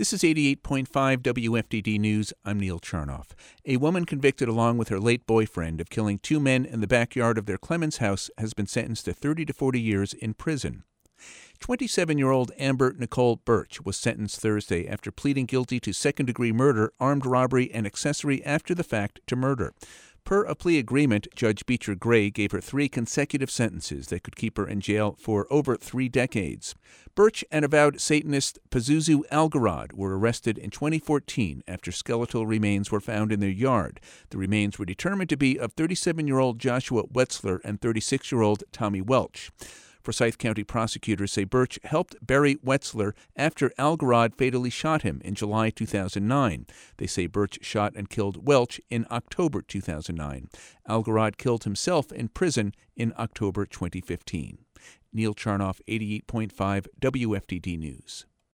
This is 88.5 WFDD News. I'm Neil Charnoff. A woman convicted along with her late boyfriend of killing two men in the backyard of their Clemmons house has been sentenced to 30 to 40 years in prison. 27 year old Amber Nicole Burch was sentenced Thursday after pleading guilty to second degree murder, armed robbery, and accessory after the fact to murder. Per a plea agreement, Judge Beecher Gray gave her three consecutive sentences that could keep her in jail for over three decades. Burch and avowed Satanist Pazuzu Algarad were arrested in 2014 after skeletal remains were found in their yard. The remains were determined to be of 37 year old Joshua Wetzler and 36 year old Tommy Welch. Forsyth County prosecutors say Burch helped bury Wetzler after Algarad fatally shot him in July 2009. They say Burch shot and killed Welch in October 2009. Algarad killed himself in prison in October 2015. Neil Charnoff, 88.5 WFDD News.